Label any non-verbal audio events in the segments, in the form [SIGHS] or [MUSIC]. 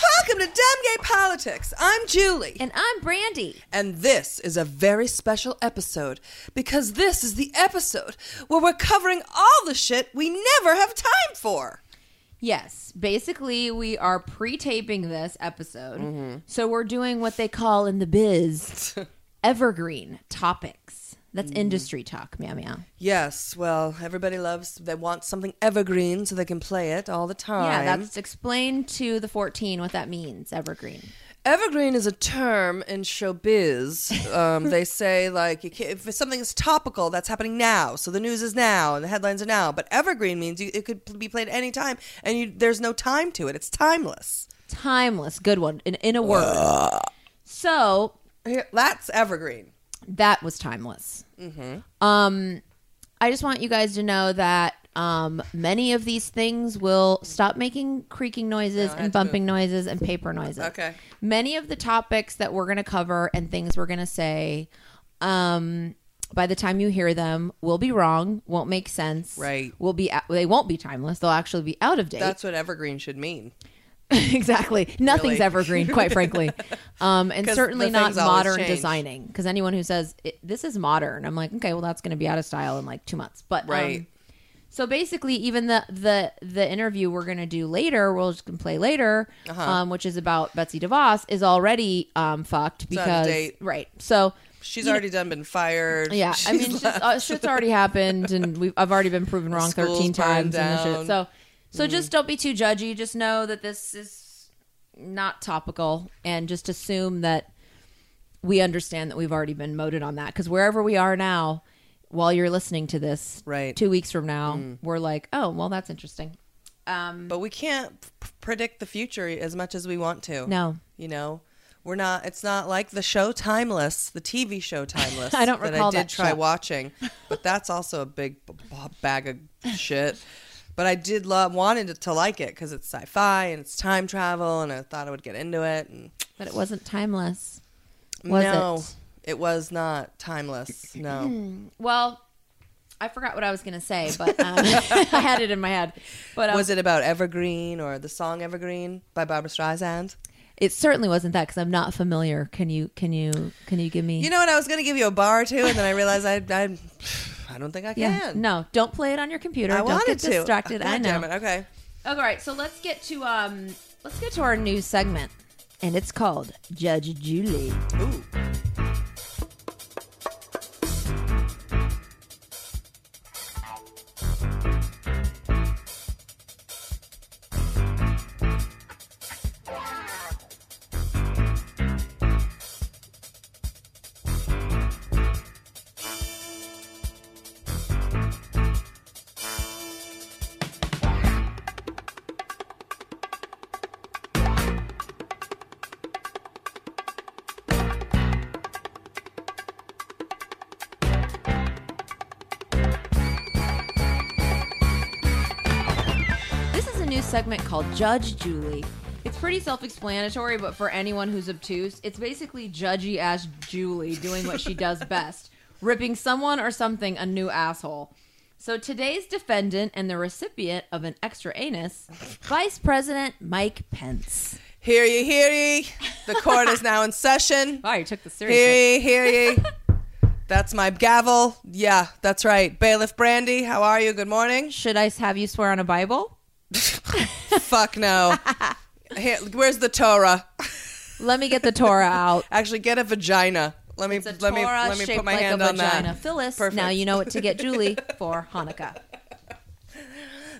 Welcome to Dumb Gay Politics. I'm Julie. And I'm Brandy. And this is a very special episode because this is the episode where we're covering all the shit we never have time for. Yes, basically, we are pre taping this episode. Mm-hmm. So we're doing what they call in the biz [LAUGHS] evergreen topics. That's Mm. industry talk, meow meow. Yes, well, everybody loves, they want something evergreen so they can play it all the time. Yeah, that's explain to the 14 what that means, evergreen. Evergreen is a term in showbiz. [LAUGHS] Um, they say like if something is topical, that's happening now. So the news is now and the headlines are now. But evergreen means you, it could be played any time, and you, there's no time to it. It's timeless. Timeless, good one, in, in a word. So Here, that's evergreen. That was timeless. Mm-hmm. Um, I just want you guys to know that um, many of these things will stop making creaking noises and bumping noises and paper noises. Okay. Many of the topics that we're going to cover and things we're going to say, um, by the time you hear them, will be wrong, won't make sense. Right. Will be they won't be timeless. They'll actually be out of date. That's what evergreen should mean. [LAUGHS] exactly. [LAUGHS] Nothing's Really. evergreen, quite frankly, [LAUGHS] um, and 'Cause certainly the not things always modern change. designing. Because anyone who says it, this is modern, I'm like, okay, well, that's going to be out of style in like two months. But um, Right. so basically, even the the the interview we're going to do later, we'll just gonna play later, Uh-huh. um, which is about Betsy DeVos, is already um, fucked out of because date. right. So She's already done been fired. yeah, I She's mean, shit's, uh, shit's already happened, and we've I've already been proven wrong school's thirteen burned times. And down. shit. So, so just don't be too judgy. Just know that this is not topical, and just assume that we understand that we've already been moted on that. Because wherever we are now, while you're listening to this, Right. two weeks from now, we're like, oh, well, that's interesting. Um, but we can't p- predict the future as much as we want to. no, You know, we're not. It's not like the show Timeless, the TV show Timeless. [LAUGHS] I don't that recall I did that try show. watching, but that's also a big b- b- bag of shit. [LAUGHS] But I did love wanted to like it because it's sci-fi and it's time travel, and I thought I would get into it. And but it wasn't timeless. Was no, it? it was not timeless. No, Well, I forgot what I was going to say, but um, [LAUGHS] I had it in my head. But um, was it about Evergreen or the song Evergreen by Barbara Streisand? It certainly wasn't that because I'm not familiar. Can you can you can you give me? You know what? I was going to give you a bar or two, and then I realized I I, I don't think I can. yeah. No, don't play it on your computer. I don't wanted get to. distracted. God I know. Damn it. Okay. All right, so let's get to um let's get to our new segment, and it's called Judge Julie. Ooh. Segment called Judge Julie. It's pretty self-explanatory, but for anyone who's obtuse, it's basically judgy ass Julie doing what she does [LAUGHS] best, ripping someone or something a new asshole. So today's defendant and the recipient of an extra anus, Vice President Mike Pence. Hear ye, hear ye. The court is now in session. [LAUGHS] Wow, you took this seriously. Hear ye, hear ye. [LAUGHS] That's my gavel. Yeah, that's right. Bailiff Brandy, how are you? Good morning. Should I have you swear on a Bible? [LAUGHS] Fuck no. Here, where's the Torah? Let me get the Torah out. [LAUGHS] Actually, get a vagina. Let me let me let me put my like hand a on vagina. that. Phyllis, Perfect. now you know what to get [LAUGHS] Julie for Hanukkah.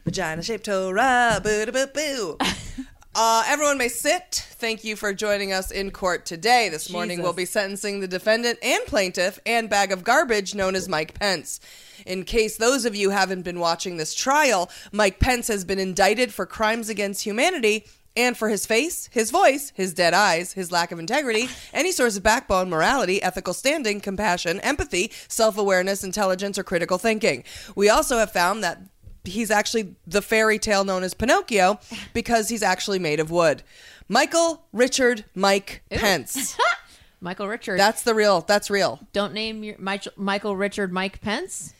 Vagina shaped Torah. Boo boo boo. Uh, everyone may sit. Thank you for joining us in court today. This morning Jesus. we'll be sentencing the defendant and plaintiff and bag of garbage known as Mike Pence. In case those of you haven't been watching this trial, Mike Pence has been indicted for crimes against humanity and for his face, his voice, his dead eyes, his lack of integrity, any source of backbone, morality, ethical standing, compassion, empathy, self awareness, intelligence, or critical thinking. We also have found that he's actually the fairy tale known as Pinocchio because he's actually made of wood. Michael Richard Mike Pence. [LAUGHS] Michael Richard. That's the real. That's real. Don't name your Michael Richard Mike Pence.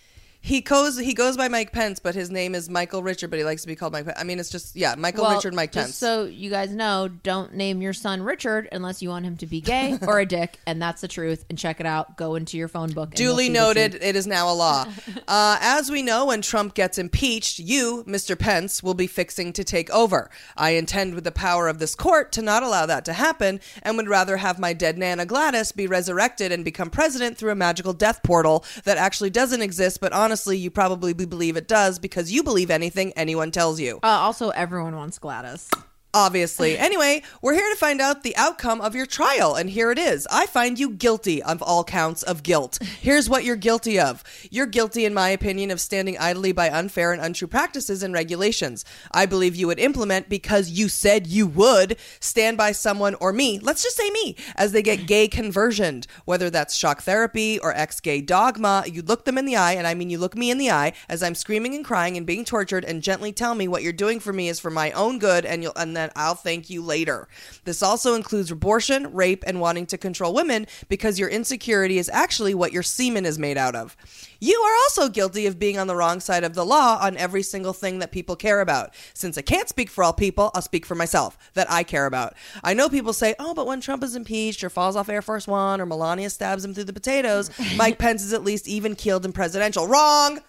He goes. He goes by Mike Pence, but his name is Michael Richard. But he likes to be called Mike. Pence. I mean, it's just yeah, Michael Well, Richard Mike just Pence. So you guys know, don't name your son Richard unless you want him to be gay or a dick, [LAUGHS] and that's the truth. And check it out. Go into your phone book. and you'll Duly see the noted, truth. it is now a law. [LAUGHS] Uh, as we know, when Trump gets impeached, you, Mr. Pence, will be fixing to take over. I intend, with the power of this court, to not allow that to happen and would rather have my dead Nana Gladys be resurrected and become president through a magical death portal that actually doesn't exist, but honestly, you probably believe it does because you believe anything anyone tells you. Uh, also, everyone wants Gladys. Obviously. Anyway, we're here to find out the outcome of your trial, and here it is. I find you guilty of all counts of guilt. Here's what you're guilty of. You're guilty, in my opinion, of standing idly by unfair and untrue practices and regulations. I believe you would implement because you said you would stand by someone or me, let's just say me, as they get gay conversioned, whether that's shock therapy or ex gay dogma. You look them in the eye, and I mean you look me in the eye as I'm screaming and crying and being tortured, and gently tell me what you're doing for me is for my own good, and you'll and I'll thank you later. This also includes abortion, rape, and wanting to control women because your insecurity is actually what your semen is made out of. You are also guilty of being on the wrong side of the law on every single thing that people care about. Since I can't speak for all people, I'll speak for myself that I care about. I know people say, oh, but when Trump is impeached or falls off Air Force One or Melania stabs him through the potatoes, [LAUGHS] Mike Pence is at least even keeled and presidential. Wrong!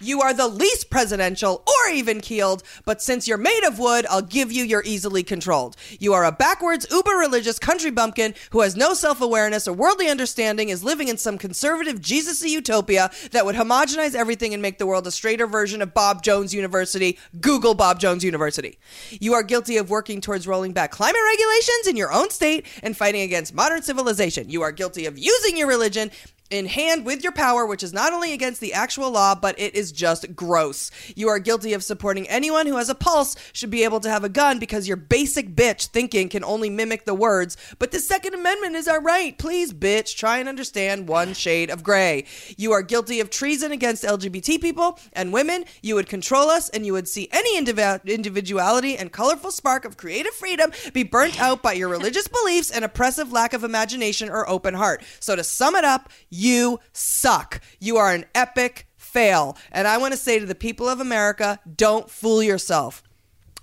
You are the least presidential or even keeled, but since you're made of wood, I'll give you you're easily controlled. You are a backwards, uber religious country bumpkin who has no self awareness or worldly understanding, is living in some conservative Jesus utopia that would homogenize everything and make the world a straighter version of Bob Jones University. Google Bob Jones University. You are guilty of working towards rolling back climate regulations in your own state and fighting against modern civilization. You are guilty of using your religion in hand with your power, which is not only against the actual law, but it is just gross. You are guilty of supporting anyone who has a pulse should be able to have a gun because your basic bitch thinking can only mimic the words, but the Second Amendment is our right. Please, bitch, try and understand one shade of gray. You are guilty of treason against LGBT people and women. You would control us and you would see any indiv- individuality and colorful spark of creative freedom be burnt out by your religious beliefs and oppressive lack of imagination or open heart. So to sum it up, you suck. You are an epic fail. And I want to say to the people of America don't fool yourself.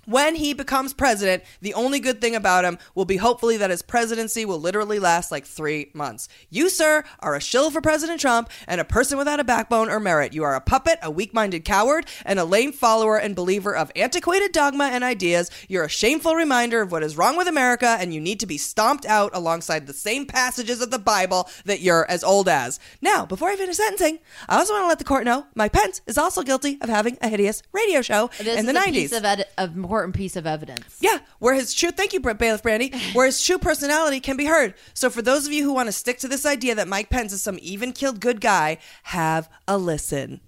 When he becomes president, the only good thing about him will be hopefully that his presidency will literally last like three months. You, sir, are a shill for President Trump and a person without a backbone or merit. You are a puppet, a weak minded coward, and a lame follower and believer of antiquated dogma and ideas. You're a shameful reminder of what is wrong with America, and you need to be stomped out alongside the same passages of the Bible that you're as old as. Now, before I finish sentencing, I also want to let the court know Mike Pence is also guilty of having a hideous radio show This in the a 90s. Piece of, ed- of important piece of evidence. Yeah, where his true thank you, Bailiff Brandy, where his true personality can be heard. So for those of you who want to stick to this idea that Mike Pence is some even killed good guy, have a listen.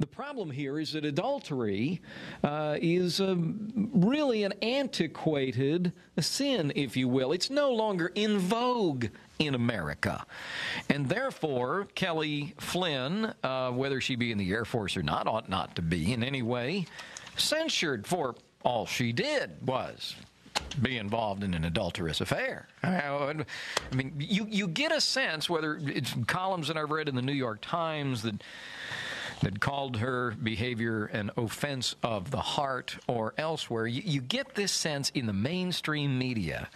The problem here is that adultery uh, is um, really an antiquated sin, if you will. It's no longer in vogue in America. And therefore, Kelly Flynn, uh, whether she be in the Air Force or not, ought not to be in any way censured for all she did was be involved in an adulterous affair. I mean, you, you get a sense, whether it's columns that I've read in the New York Times that that called her behavior an offense of the heart or elsewhere. You, you, get this sense in the mainstream media.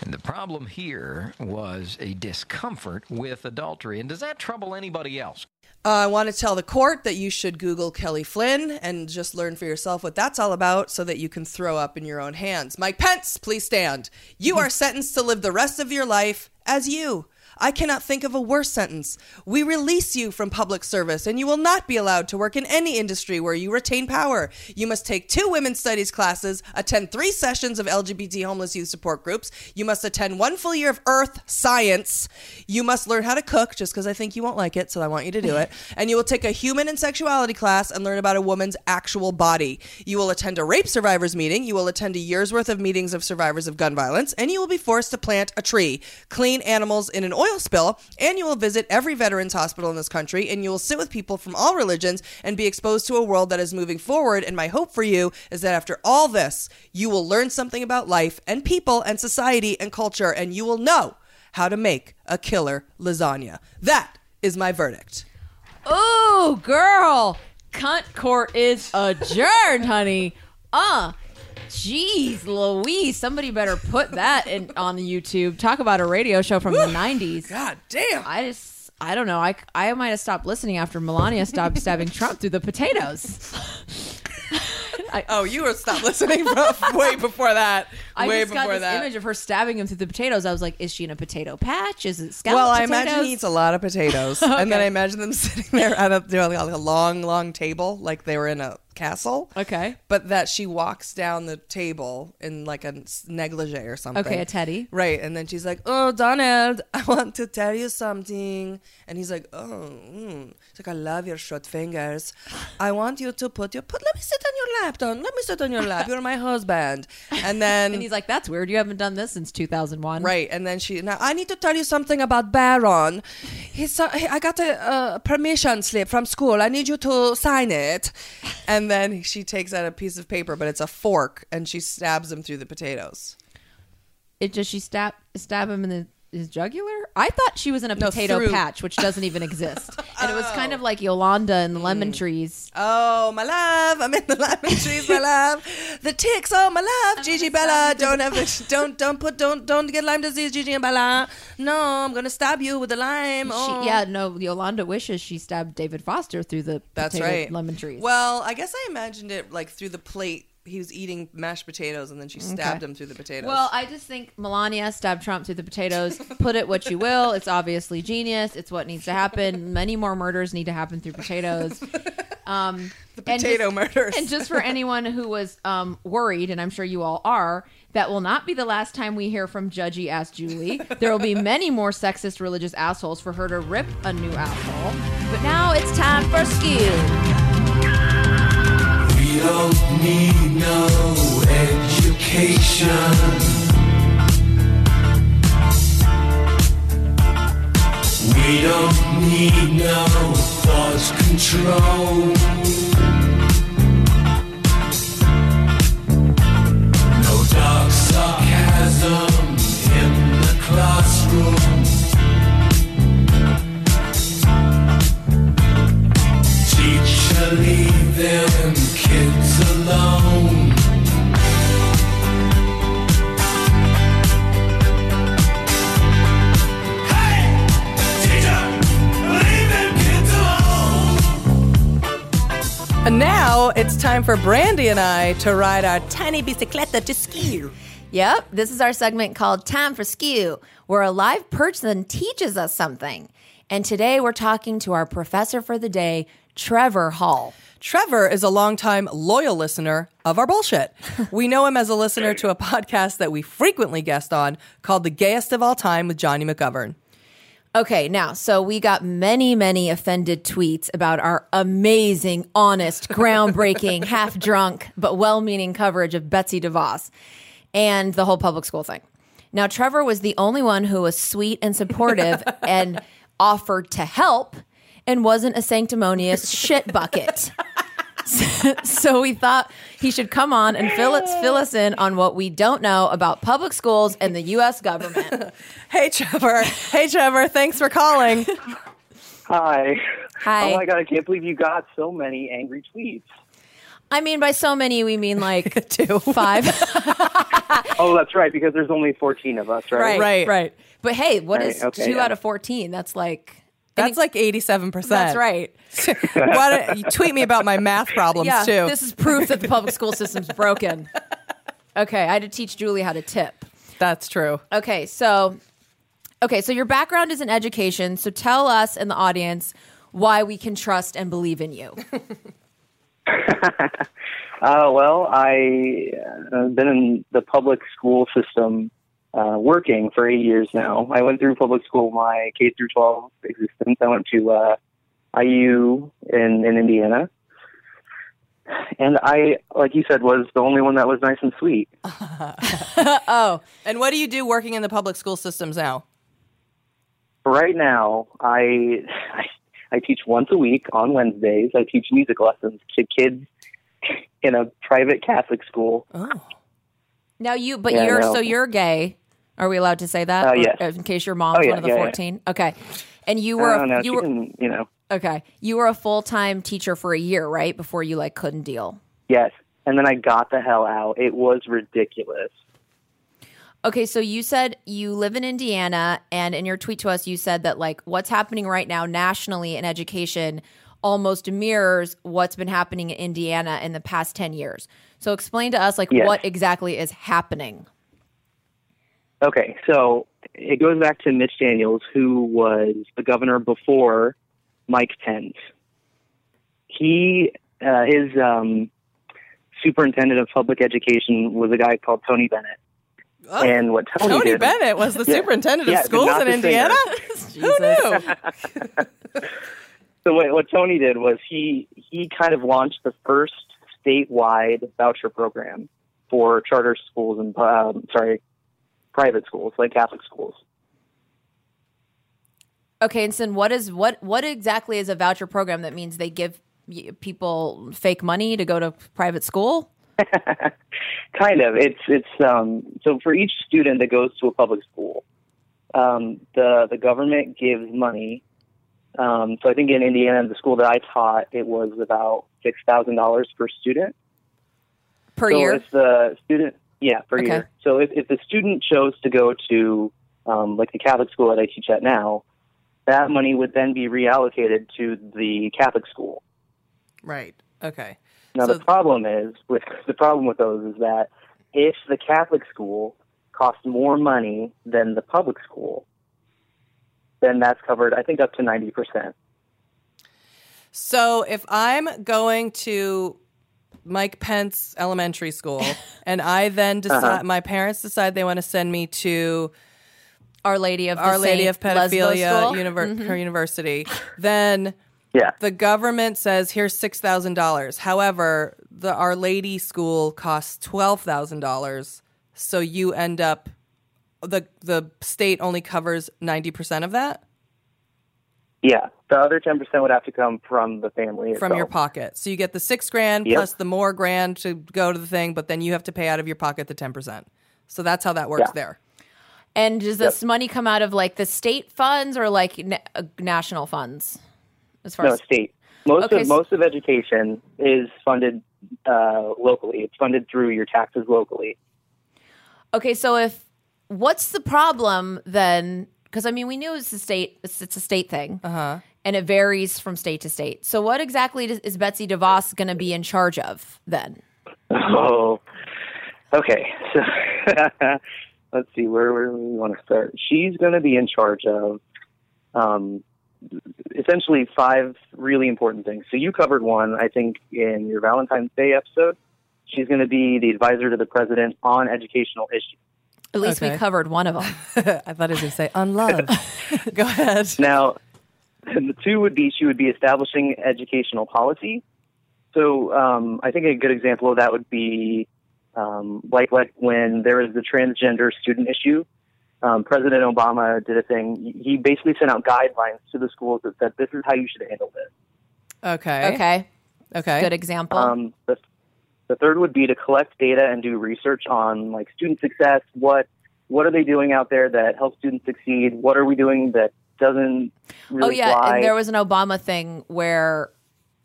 And the problem here was a discomfort with adultery. And does that trouble anybody else? Uh, I want to tell the court that you should Google Kelly Flynn and just learn for yourself what that's all about so that you can throw up in your own hands. Mike Pence, please stand. You are sentenced to live the rest of your life as you. I cannot think of a worse sentence. We release you from public service, and you will not be allowed to work in any industry where you retain power. You must take two women's studies classes, attend three sessions of LGBT homeless youth support groups. You must attend one full year of earth science. You must learn how to cook, just because I think you won't like it, so I want you to do it. [LAUGHS] and you will take a human and sexuality class and learn about a woman's actual body. You will attend a rape survivors meeting. You will attend a year's worth of meetings of survivors of gun violence, and you will be forced to plant a tree, clean animals in an oil spill, and you will visit every veterans hospital in this country, and you will sit with people from all religions and be exposed to a world that is moving forward. And my hope for you is that after all this, you will learn something about life and people and society and culture, and you will know how to make a killer lasagna. That is my verdict. Oh, girl. Cunt court is adjourned, honey. Uh. Jeez, Louise, somebody better put that in on the YouTube. Talk about a radio show from the '90s. God damn. I just, I don't know. I, I might have stopped listening after Melania stopped stabbing Trump through the potatoes. [LAUGHS] [LAUGHS] Oh, you were stopped listening [LAUGHS] way before that. I way just got before this that. image of her stabbing him through the potatoes. I was like, is she in a potato patch? Is it scalloped well, I potatoes? imagine he eats a lot of potatoes, [LAUGHS] and then I imagine them sitting there at a, they're like a long, long table, like they were in a castle. Okay. but that she walks down the table in like a negligee or something. Okay, a teddy. Right, and then she's like, "Oh, Donald, I want to tell you something," and he's like, "Oh, mm. She's like I love your short fingers. I want you to put your put. Let me sit on your lap, Don. Let me sit on your lap. You're my husband." And then And he's like, that's weird. You haven't done this since 2001. Right, and then she now I need to tell you something about Barron. He's uh, I got a uh, permission slip from school. I need you to sign it. And then she takes out a piece of paper, but it's a fork, and she stabs him through the potatoes. It just she stab stab him in the, his jugular? I thought she was in a No, potato through. patch, which doesn't even exist. [LAUGHS] And it was kind of like Yolanda in the lemon Mm. trees. Oh my love, I'm in the lemon trees, my love. The ticks, oh my love, Gigi Bella. Don't ever, don't don't put don't don't get Lyme disease, Gigi and Bella. No, I'm gonna stab you with the lime. Oh. She, yeah, no, Yolanda wishes she stabbed David Foster through the That's potato right. lemon trees. Well, I guess I imagined it like through the plate. He was eating mashed potatoes, and then she stabbed Okay. him through the potatoes. Well, I just think Melania stabbed Trump through the potatoes. [LAUGHS] Put it what you will. It's obviously genius. It's what needs to happen. Many more murders need to happen through potatoes. [LAUGHS] Um, the potato murders. And just for anyone who was um, worried, and I'm sure you all are, that will not be the last time we hear from Judgy Ass Julie. There will be [LAUGHS] many more sexist religious assholes for her to rip a new asshole. But now it's time for Skew. We don't need no education. We don't need no thought control. No dark sarcasm in the classroom. And now it's time for Brandy and I to ride our tiny bicicleta to ski. Yep, this is our segment called Time for Skew, where a live person teaches us something. And today we're talking to our professor for the day, Trevor Hall. Trevor is a longtime loyal listener of our bullshit. [LAUGHS] We know him as a listener to a podcast that we frequently guest on called The Gayest of All Time with Johnny McGovern. Okay, now, so we got many, many offended tweets about our amazing, honest, groundbreaking, [LAUGHS] half drunk, but well meaning coverage of Betsy DeVos and the whole public school thing. Now, Trevor was the only one who was sweet and supportive [LAUGHS] and offered to help and wasn't a sanctimonious shit bucket. [LAUGHS] so we thought he should come on and fill us, fill us in on what we don't know about public schools and the U.S. government. [LAUGHS] Hey, Trevor. hey, Trevor. Thanks for calling. Hi. Hi. Oh my god, I can't believe you got so many angry tweets. I mean, by so many, we mean like [LAUGHS] Two. five. Oh, that's right, because there's only 14 of us, right? Right. right. But hey, what Right, is okay, two yeah. out of 14? That's like. That's like 87%. That's right. [LAUGHS] Why don't you tweet me about my math problems, Yeah, too? this is proof that the public school system's broken. Okay, I had to teach Julie how to tip. That's true. Okay, so Okay, so your background is in education. So tell us and the audience why we can trust and believe in you. [LAUGHS] Uh, well, I uh, have been in the public school system uh, working for eight years now. I went through public school my K through 12 existence. I went to uh, IU in, in Indiana. And I, like you said, was the only one that was nice and sweet. [LAUGHS] [LAUGHS] oh, And what do you do working in the public school systems now? Right now, I, I I teach once a week on Wednesdays. I teach music lessons to kids in a private Catholic school. now you, but Yeah, you're no. so you're gay. Are we allowed to say that? Uh, Or- yes. In case your mom's Oh, yeah, one of the yeah, yeah. fourteen. Okay, and you were a, she you were you know, okay. You were a full time teacher for a year, right? Before you like couldn't deal. yes. And then I got the hell out. It was ridiculous. Okay, so you said you live in Indiana, and in your tweet to us, you said that like what's happening right now nationally in education almost mirrors what's been happening in Indiana in the past 10 years. So explain to us like Yes. what exactly is happening. Okay, so it goes back to Mitch Daniels, who was the governor before Mike Pence. He, uh, his um, superintendent of public education was a guy called Tony Bennett. and what Tony, Tony did, Bennett was the Yeah. superintendent of but schools in. Indiana. [LAUGHS] [LAUGHS] Who knew? So what, what Tony did was he he kind of launched the first statewide voucher program for charter schools and um, sorry, private schools like Catholic schools. Okay, and so what is what what exactly is a voucher program that means they give people fake money to go to private school? [LAUGHS] kind of. It's it's um so for each student that goes to a public school, um, the the government gives money. Um, so I think in Indiana, the school that I taught, it was about six thousand dollars per student. Per so year? if the student, yeah, per Okay. year. So if, if the student chose to go to um, like the Catholic school that I teach at now, that money would then be reallocated to the Catholic school. Right. Okay. Now So- the problem is with [LAUGHS] the problem with those is that if the Catholic school costs more money than the public school, then that's covered. I think up to ninety percent. So if I'm going to Mike Pence Elementary School [LAUGHS] and I then decide, Uh-huh. my parents decide they want to send me to Our Lady of the Our Lady Saint of Lesbo Pedophilia School? univer- her university, then Yeah. the government says here's six thousand dollars. However, the Our Lady school costs twelve thousand dollars, so you end up the the state only covers ninety percent of that Yeah. The other ten percent would have to come from the family from your pocket. So you get the six grand Yep. plus the more grand to go to the thing, but then you have to pay out of your pocket the ten percent. So that's how that works Yeah. there. And does this money come out of like the state funds or like na- uh, national funds? As far No, as state. Most Okay, of so- most of education is funded uh, locally. It's funded through your taxes locally. okay, so if what's the problem then? Because I mean, we knew it's a state. It's, it's a state thing, uh-huh. And it varies from state to state. So what exactly is Betsy DeVos going to be in charge of then? Oh, okay. So [LAUGHS] let's see where where we want to start. She's going to be in charge of um, essentially five really important things. So you covered one, I think, in your Valentine's Day episode. She's going to be the advisor to the president on educational issues. At least we covered one of them. [LAUGHS] I thought it was going to say on love. [LAUGHS] go ahead. Now, the two would be she would be establishing educational policy. So um, I think a good example of that would be um, like like when there was the transgender student issue. Um, President Obama did a thing. He basically sent out guidelines to the schools that said this is how you should handle this. Okay. Okay, Okay. good example. Um, the, the third would be to collect data and do research on like student success. What what are they doing out there that helps students succeed? What are we doing that doesn't really oh yeah, fly? and there was an Obama thing where,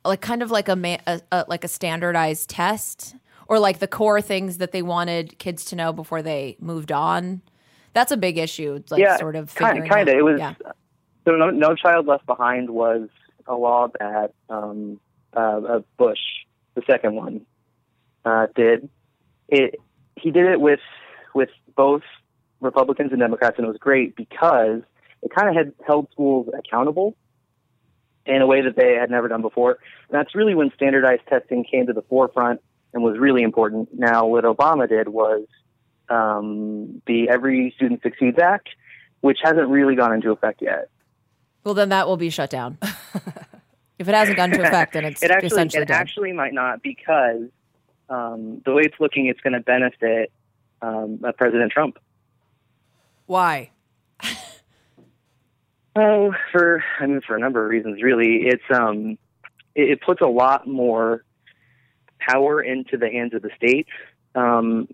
like, kind of like a, ma- a, a like a standardized test, or like the core things that they wanted kids to know before they moved on. That's a big issue. Like yeah, sort of kind of. It was yeah. so no, no Child Left Behind was a law that um, uh, Bush, the second one, uh, did. It he did it with with both Republicans and Democrats, and it was great because it kind of had held schools accountable in a way that they had never done before. And that's really when standardized testing came to the forefront and was really important. Now, what Obama did was um, the Every Student Succeeds Act, which hasn't really gone into effect yet. Well, then that will be shut down. [LAUGHS] if it hasn't gone into effect, then it's [LAUGHS] It actually, essentially it done. actually might not because um, the way it's looking, it's going to benefit um, uh, President Trump. Why? Oh, for I mean, for a number of reasons, really. It's um, it, it puts a lot more power into the hands of the state. Um,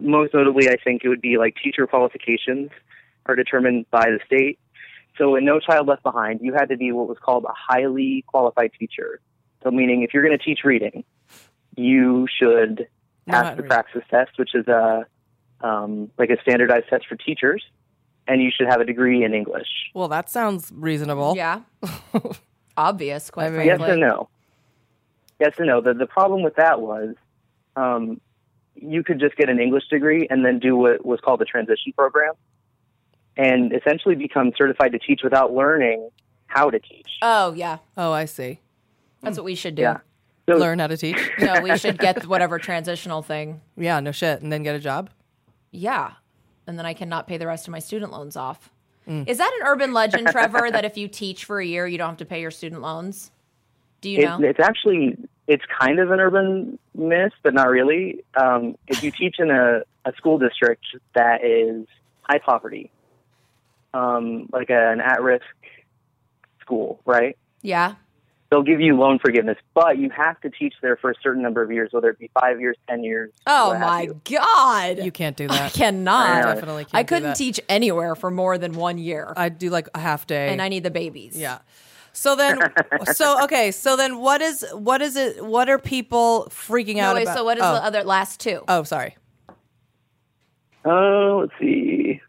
most notably, I think it would be like teacher qualifications are determined by the state. So, in No Child Left Behind, you had to be what was called a highly qualified teacher. So, meaning if you're going to teach reading, you should pass to the read. praxis test, which is a um, like a standardized test for teachers, and you should have a degree in English. Well, that sounds reasonable. Yeah. [LAUGHS] Obvious, quite I mean- Yes frankly. and no. Yes and no. The the problem with that was um, you could just get an English degree and then do what was called the transition program, and essentially become certified to teach without learning how to teach. Oh, yeah. Oh, I see. That's what we should do. Yeah. So Learn how to teach. No, we should get whatever transitional thing. yeah, no shit, and then get a job. Yeah. And then I cannot pay the rest of my student loans off. Mm. Is that an urban legend, Trevor, that if you teach for a year, you don't have to pay your student loans? Do you it, know? it's actually it's kind of an urban myth, but not really. Um, if you teach in a, a school district that is high poverty, um, like an at risk school, right? yeah. They'll give you loan forgiveness, but you have to teach there for a certain number of years, whether it be five years, ten years. Oh, my you. God. You can't do that. I that. cannot. I definitely can't I couldn't that. teach anywhere for more than one year. I'd do like a half day. and I need the babies. Yeah. So then, [LAUGHS] so okay. So then, what is what is it? What are people freaking No, out wait, about? so what is oh. the other last two? Oh, sorry. Oh, let's see.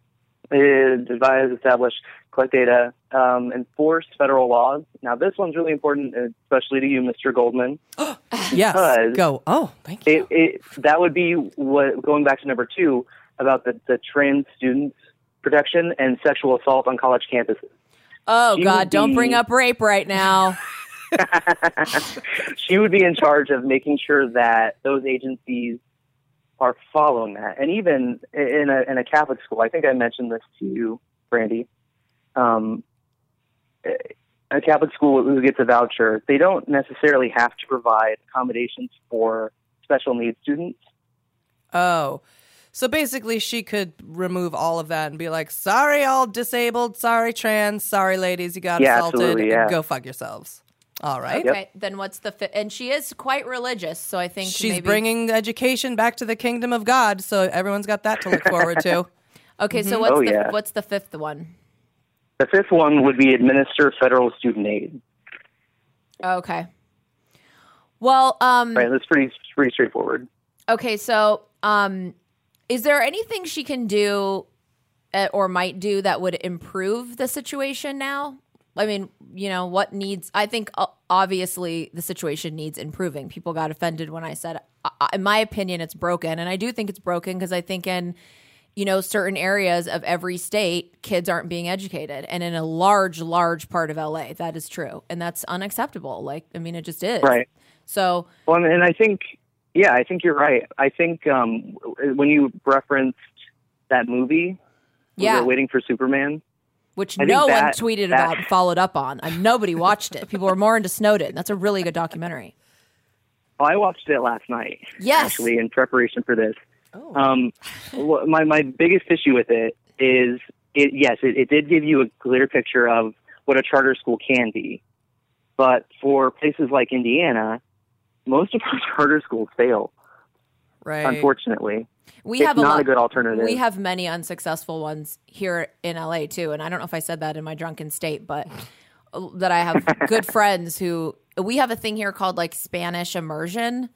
It advise, establish, collect data, um, enforce federal laws. Now, this one's really important, especially to you, Mr. Goldman. [GASPS] Yes. Go. Oh, thank you. It, it that would be what going back to number two about the the trans students protection and sexual assault on college campuses. Oh, She God, would don't bring up rape right now. [LAUGHS] [LAUGHS] she would be in charge of making sure that those agencies are following that. And even in a, in a Catholic school, I think I mentioned this to you, Brandy. Um, a Catholic school who gets a voucher, they don't necessarily have to provide accommodations for special needs students. Oh. So basically, she could remove all of that and be like, "Sorry, all disabled. Sorry, trans. Sorry, ladies, you got Yeah, assaulted. yeah. Go fuck yourselves." All right. Okay, then what's the fi- and she is quite religious, so I think She's maybe- bringing education back to the kingdom of God, so everyone's got that to look forward to. [LAUGHS] Okay, so mm-hmm. what's Oh, the yeah. what's the fifth one? The fifth one would be administer federal student aid. Okay. Well, um Right, that's pretty pretty straightforward. okay, so um is there anything she can do uh, or might do that would improve the situation now? I mean, you know, what needs I think uh, obviously the situation needs improving. People got offended when I said uh, in my opinion it's broken and I do think it's broken because I think in you know certain areas of every state kids aren't being educated and in a large large part of LA that is true and that's unacceptable like I mean it just is. Right. So, Well, and I think, yeah, I think you're right. I think um, when you referenced that movie, Yeah. it Waiting for Superman. which I no one that- tweeted that- about and followed up on. I, nobody watched it. People were more into Snowden. That's a really good documentary. Well, [LAUGHS] I watched it last night. Yes. actually, in preparation for this. Um, my my biggest issue with it is it. Yes, it, it did give you a clear picture of what a charter school can be, but for places like Indiana, most of our [LAUGHS] charter schools fail. Right. Unfortunately, We It's have a not lot, a good alternative. We have many unsuccessful ones here in LA too, and I don't know if I said that in my drunken state, but that I have [LAUGHS] good friends who we have a thing here called like Spanish immersion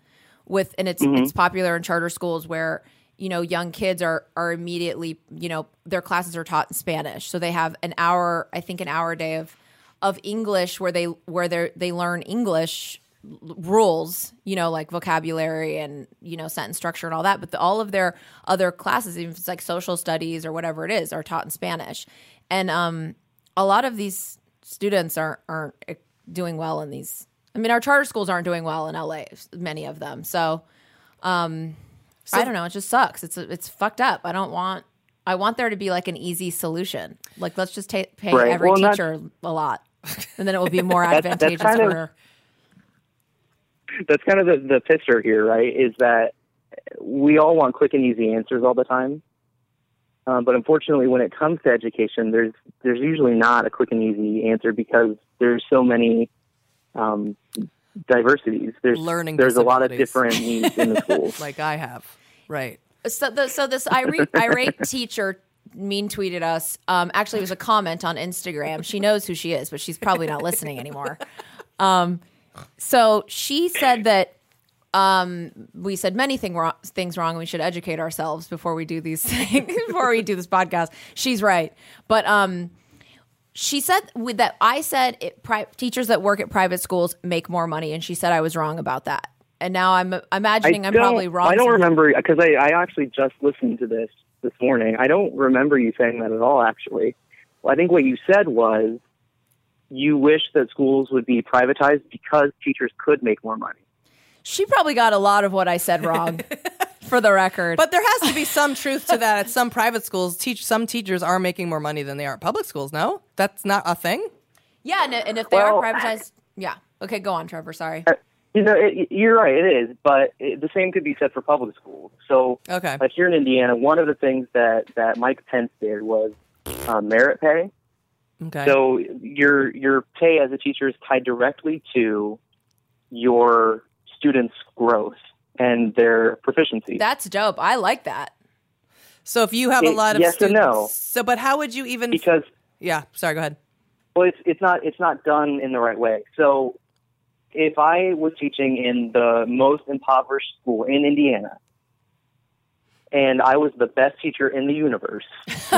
with and it's Mm-hmm. it's popular in charter schools where you know young kids are are immediately you know their classes are taught in Spanish so they have an hour I think an hour a day of of English where they where they they learn English rules, you know, like vocabulary and you know sentence structure and all that. But the, all of their other classes, even if it's like social studies or whatever it is, are taught in Spanish. And um, a lot of these students aren't aren't eh, doing well in these. I mean, our charter schools aren't doing well in LA. Many of them. So, um, I don't know. It just sucks. It's it's fucked up. I don't want. I want there to be like an easy solution. Like let's just ta- pay Right. every Well, teacher a lot, and then it will be more [LAUGHS] That's- that's advantageous of- for. That's kind of the, the picture here, right? Is that we all want quick and easy answers all the time. Um, but unfortunately, when it comes to education, there's there's usually not a quick and easy answer because there's so many um, diversities. There's Learning there's a lot of different needs in the [LAUGHS] schools. like I have. Right. So, the, so this irate, [LAUGHS] irate teacher mean tweeted us. Um, actually, it was a comment on Instagram. She knows who she is, but she's probably not listening anymore. Um, so she said that um, we said many thing wrong, things wrong, and we should educate ourselves before we do these [LAUGHS] things, before we do this podcast. She's right, but um, she said with that I said it, pri- teachers that work at private schools make more money, and she said I was wrong about that. And now I'm imagining I'm probably wrong. I don't remember because I, I actually just listened to this this morning. I don't remember you saying that at all. Actually, well, I think what you said was you wish that schools would be privatized because teachers could make more money. She probably got a lot of what I said wrong, [LAUGHS] for the record. But there has to be some truth to that. At [LAUGHS] some private schools, teach some teachers are making more money than they are at public schools. No, that's not a thing. yeah, and, and if they Well- are privatized, yeah. Okay, go on, Trevor. Sorry. You know, it, you're right. It is, but it, the same could be said for public schools. So, Okay. like here in Indiana, one of the things that that Mike Pence did was uh, merit pay. Okay. So your your pay as a teacher is tied directly to your students' growth and their proficiency. That's dope. I like that. So if you have a lot of yes and no. so but how would you even? because yeah, sorry. Go ahead. well, it's it's not it's not done in the right way. So if I was teaching in the most impoverished school in Indiana, and I was the best teacher in the universe, [LAUGHS]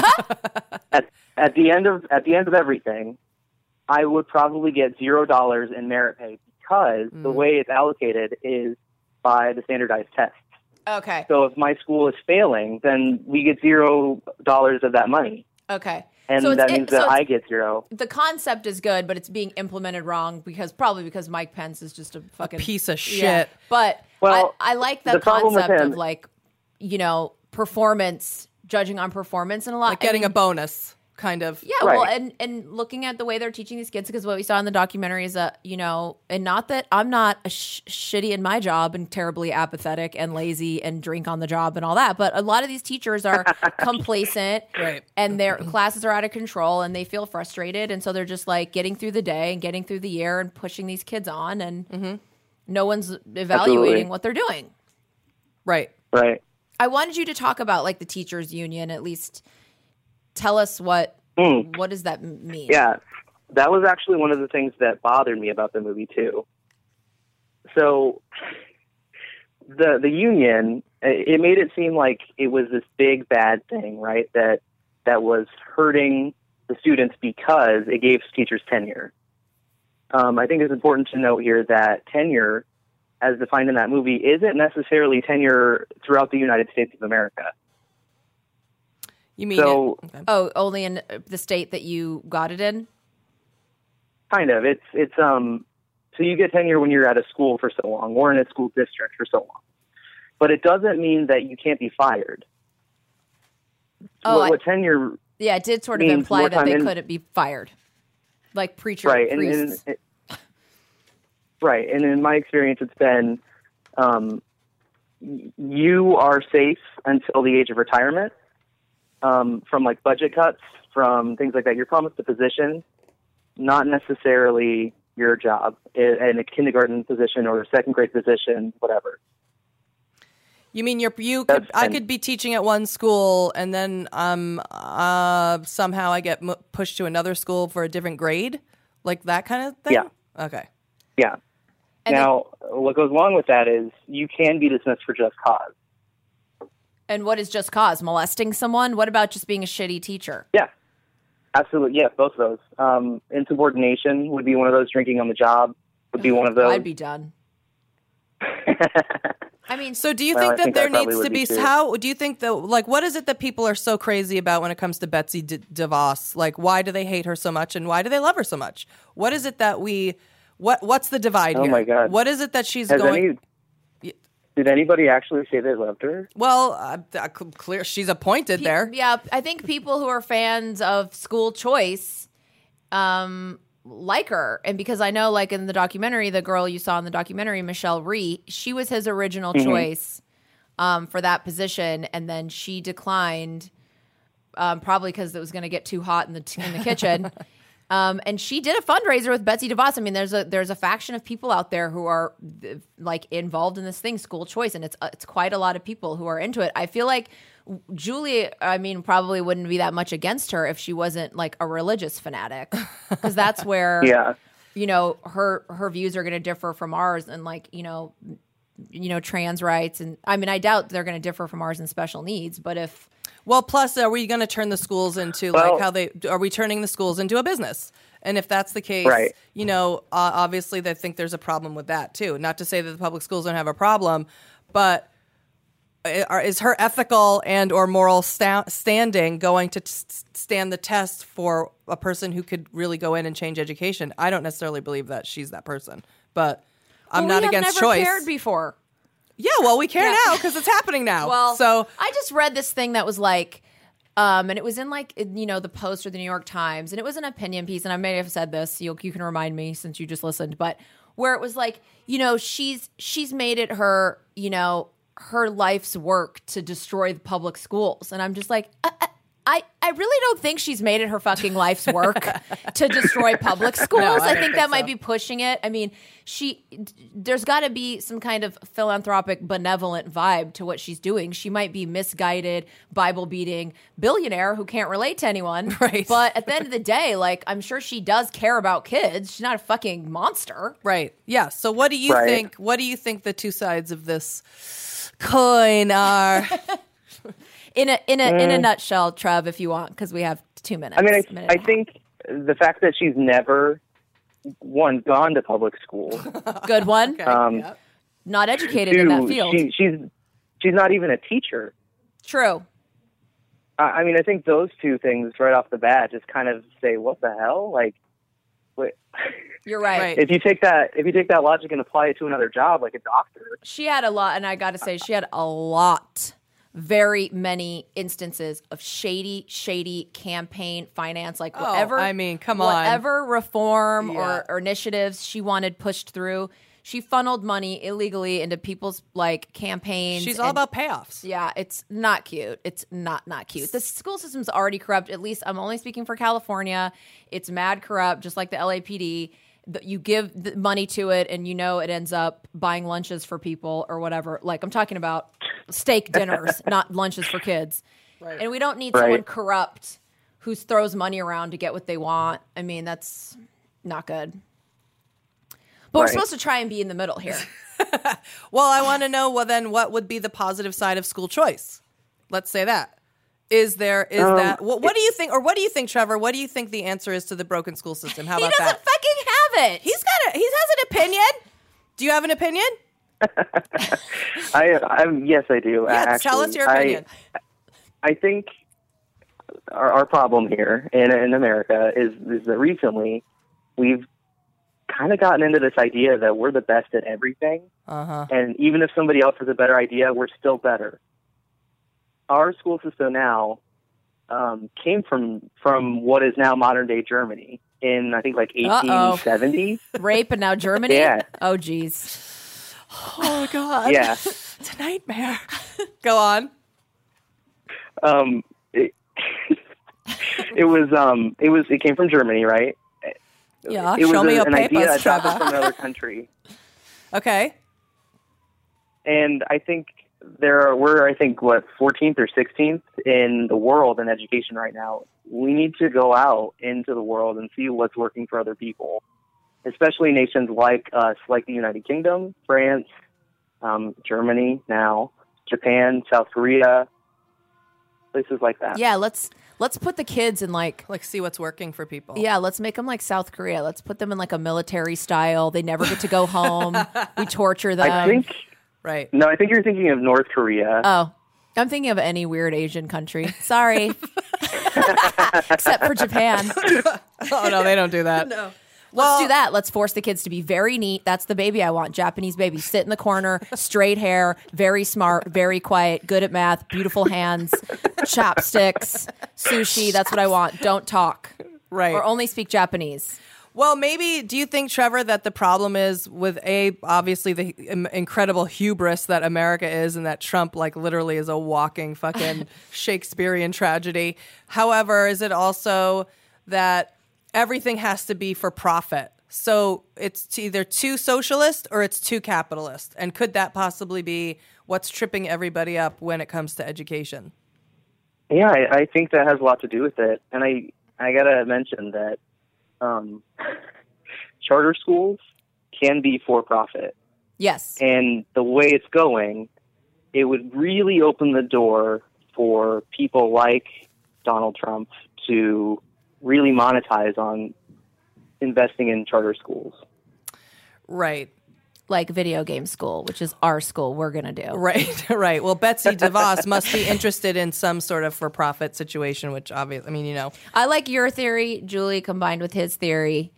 at at the end of at the end of everything, I would probably get zero dollars in merit pay because the mm. way it's allocated is by the standardized tests. Okay. So if my school is failing, then we get zero dollars of that money, Okay. and so that means so that it's- I get zero. the concept is good, but it's being implemented wrong because probably because Mike Pence is just a fucking piece of Yeah. shit. But Well, I, I like the that problem with concept of like, you know, performance, judging on performance and a lot. Like getting I a mean, bonus, kind of. Yeah, well, and and looking at the way they're teaching these kids, because what we saw in the documentary is that you know, and not that I'm not a sh- shitty in my job and terribly apathetic and lazy and drink on the job and all that, but a lot of these teachers are [LAUGHS] complacent, Right. And their classes are out of control, and they feel frustrated, and so they're just like getting through the day and getting through the year and pushing these kids on, and mm-hmm. no one's evaluating Absolutely. what they're doing. Right. Right. I wanted you to talk about like the teachers union, at least tell us what Mm. what does that mean? Yeah, that was actually one of the things that bothered me about the movie too. So, the the union it made it seem like it was this big bad thing, right? That that was hurting the students because it gave teachers tenure. Um, I think it's important to note here that tenure, as defined in that movie, isn't necessarily tenure throughout the United States of America. You mean So- it? Okay. Oh, only in uh, the state that you got it in? Kind of. It's it's um so you get tenure when you're at a school for so long or in a school district for so long. But it doesn't mean that you can't be fired. Oh, what, I- what tenure Yeah, it did sort of imply that they in- couldn't be fired. Like preacher right and, priests. and it, [LAUGHS] right and in my experience it's been um, you are safe until the age of retirement um, from like budget cuts from things like that you're promised a position not necessarily your job in, a kindergarten position or a second grade position whatever You mean you're you could That's- I could be teaching at one school and then um uh somehow I get m- pushed to another school for a different grade, like that kind of thing. Yeah. Okay. Yeah. And now, what goes along with that is you can be dismissed for just cause. And what is just cause? Molesting someone? What about just being a shitty teacher? Yeah, absolutely. Yeah, both of those. Um, insubordination would be one of those. Drinking on the job would be one of those. I'd be done. [LAUGHS] I mean, So do you Well, think that think there needs to be be how do you think that like what is it that people are so crazy about when it comes to Betsy D- DeVos? Like why do they hate her so much and why do they love her so much? What is it that we what what's the divide Oh here? my God. What is it that she's Has going any? Did anybody actually say they loved her? Well, uh, uh, clear she's appointed Pe- there. Yeah, I think people who are fans of school choice um like her and because I know like in the documentary the girl you saw in the documentary Michelle Rhee she was his original choice um for that position and then she declined um probably cuz it was going to get too hot in the in the kitchen [LAUGHS] um and she did a fundraiser with Betsy DeVos I mean there's a there's a faction of people out there who are like involved in this thing school choice and it's uh, it's quite a lot of people who are into it I feel like Julie, I mean, probably wouldn't be that much against her if she wasn't like a religious fanatic, because that's [LAUGHS] where Yeah. you know her her views are going to differ from ours, and like you know, you know, trans rights, and I mean, I doubt they're going to differ from ours in special needs, but if Well, plus are we going to turn the schools into Well- like how they are we turning the schools into a business? And if that's the case, Right. you know, uh, obviously they think there's a problem with that too. Not to say that the public schools don't have a problem, but uh, is her ethical and or moral sta- standing going to t- stand the test for a person who could really go in and change education? I don't necessarily believe that she's that person, but I'm Well, not we have against never choice. cared before. Yeah, well, we care Yeah. now because it's happening now. Well, so I just read this thing that was like, um, and it was in like in, you know the Post or the New York Times, and it was an opinion piece, and I may have said this. You you can remind me since you just listened, but where it was like, you know, she's she's made it her, you know, her life's work to destroy the public schools, and I'm just like. I, I, I, I really don't think she's made it her fucking life's work [LAUGHS] to destroy public schools. I I, don't think think that might so. be pushing it. I mean, she there's got to be some kind of philanthropic, benevolent vibe to what she's doing. She might be misguided, Bible beating billionaire who can't relate to anyone. [LAUGHS] Right. But at the end of the day, like I'm sure she does care about kids. She's not a fucking monster. Right. Yeah. So what do you Right. think what do you think the two sides of this coin are? [LAUGHS] In a in a in a nutshell, Trev, if you want, because we have two minutes. Mm. I mean, a minute I, I and a half. think the fact that she's never one gone to public school, [LAUGHS] good one. um, Not educated in that field. she, she's she's not even a teacher. True. I, I mean, I think those two things right off the bat just kind of say, "What the hell?" Like, wait, You're right. Right. if you take that if you take that logic and apply it to another job, like a doctor, she had a lot and i gotta say she had a lot very many instances of shady shady campaign finance like Oh, whatever I mean, come on. whatever reform Yeah. or, or initiatives she wanted pushed through she funneled money illegally into people's like campaigns She's all about payoffs. yeah, it's not cute. It's not not cute. The school system's already corrupt. At least I'm only speaking for California. It's mad corrupt, just like the LAPD. The- You give the money to it, and you know it ends up buying lunches for people or whatever. Like I'm talking about steak [LAUGHS] dinners, not lunches for kids. And we don't need someone corrupt who throws money around to get what they want. I mean, that's not good. But we're supposed to try and be in the middle here. [LAUGHS] Well, I want to know well then what would be the positive side of school choice? Let's say that. Is there is Um, that what, what do you think or what do you think Trevor? What do you think the answer is to the broken school system? How about he doesn't that? fucking have it. He's got a he has an opinion. Do you have an opinion? [LAUGHS] I, I'm yes, I do. Yeah, actually. tell us your I- opinion. I think our, our problem here in, in America is, is that recently we've kind of gotten into this idea that we're the best at everything. Uh-huh. And even if somebody else has a better idea, we're still better. Our school system now um, came from from what is now modern day Germany in I think like Uh-oh. 1870. [LAUGHS] rape and now Germany. Yeah. Oh, geez. Oh god. yeah. [LAUGHS] It's a nightmare. [LAUGHS] Go on. um, it, it was um, it was it came from Germany, right? Yeah, it was show me a- your an idea papers, adopted from another country, Okay. and I think there are, we're I think what 14th or 16th in the world in education right now. We need to go out into the world and see what's working for other people, especially nations like us, like the United Kingdom, France, um, Germany, now Japan, South Korea, places like that. Yeah, let's Let's put the kids in like Like, see what's working for people. yeah, let's make them like South Korea. Let's put them in like a military style. They never get to go home. [LAUGHS] we torture them. I think Right. no, I think you're thinking of North Korea. Oh, I'm thinking of any weird Asian country. Sorry. [LAUGHS] Except for Japan. Oh no, they don't do that. no. Let's do that. Let's force the kids to be very neat. That's the baby I want. Japanese baby. Sit in the corner, straight hair, very smart, very quiet, good at math, beautiful hands, chopsticks, sushi. That's what I want. Don't talk. Right. Or only speak Japanese. Well, maybe do you think, Trevor, that the problem is with a obviously the incredible hubris that America is, and that Trump like literally is a walking fucking [LAUGHS] Shakespearean tragedy. However, is it also that everything has to be for profit? So it's either too socialist or it's too capitalist, and could that possibly be what's tripping everybody up when it comes to education? Yeah, I, I think that has a lot to do with it. And I I gotta mention that um, [LAUGHS] charter schools can be for profit, Yes. and the way it's going, it would really open the door for people like Donald Trump to really monetize on investing in charter schools. Right. Like video game school, which is our school we're going to do. Right, [LAUGHS] right. Well, Betsy [LAUGHS] DeVos must be interested in some sort of for-profit situation, which obviously, I mean, you know, I like your theory, Julie, combined with his theory.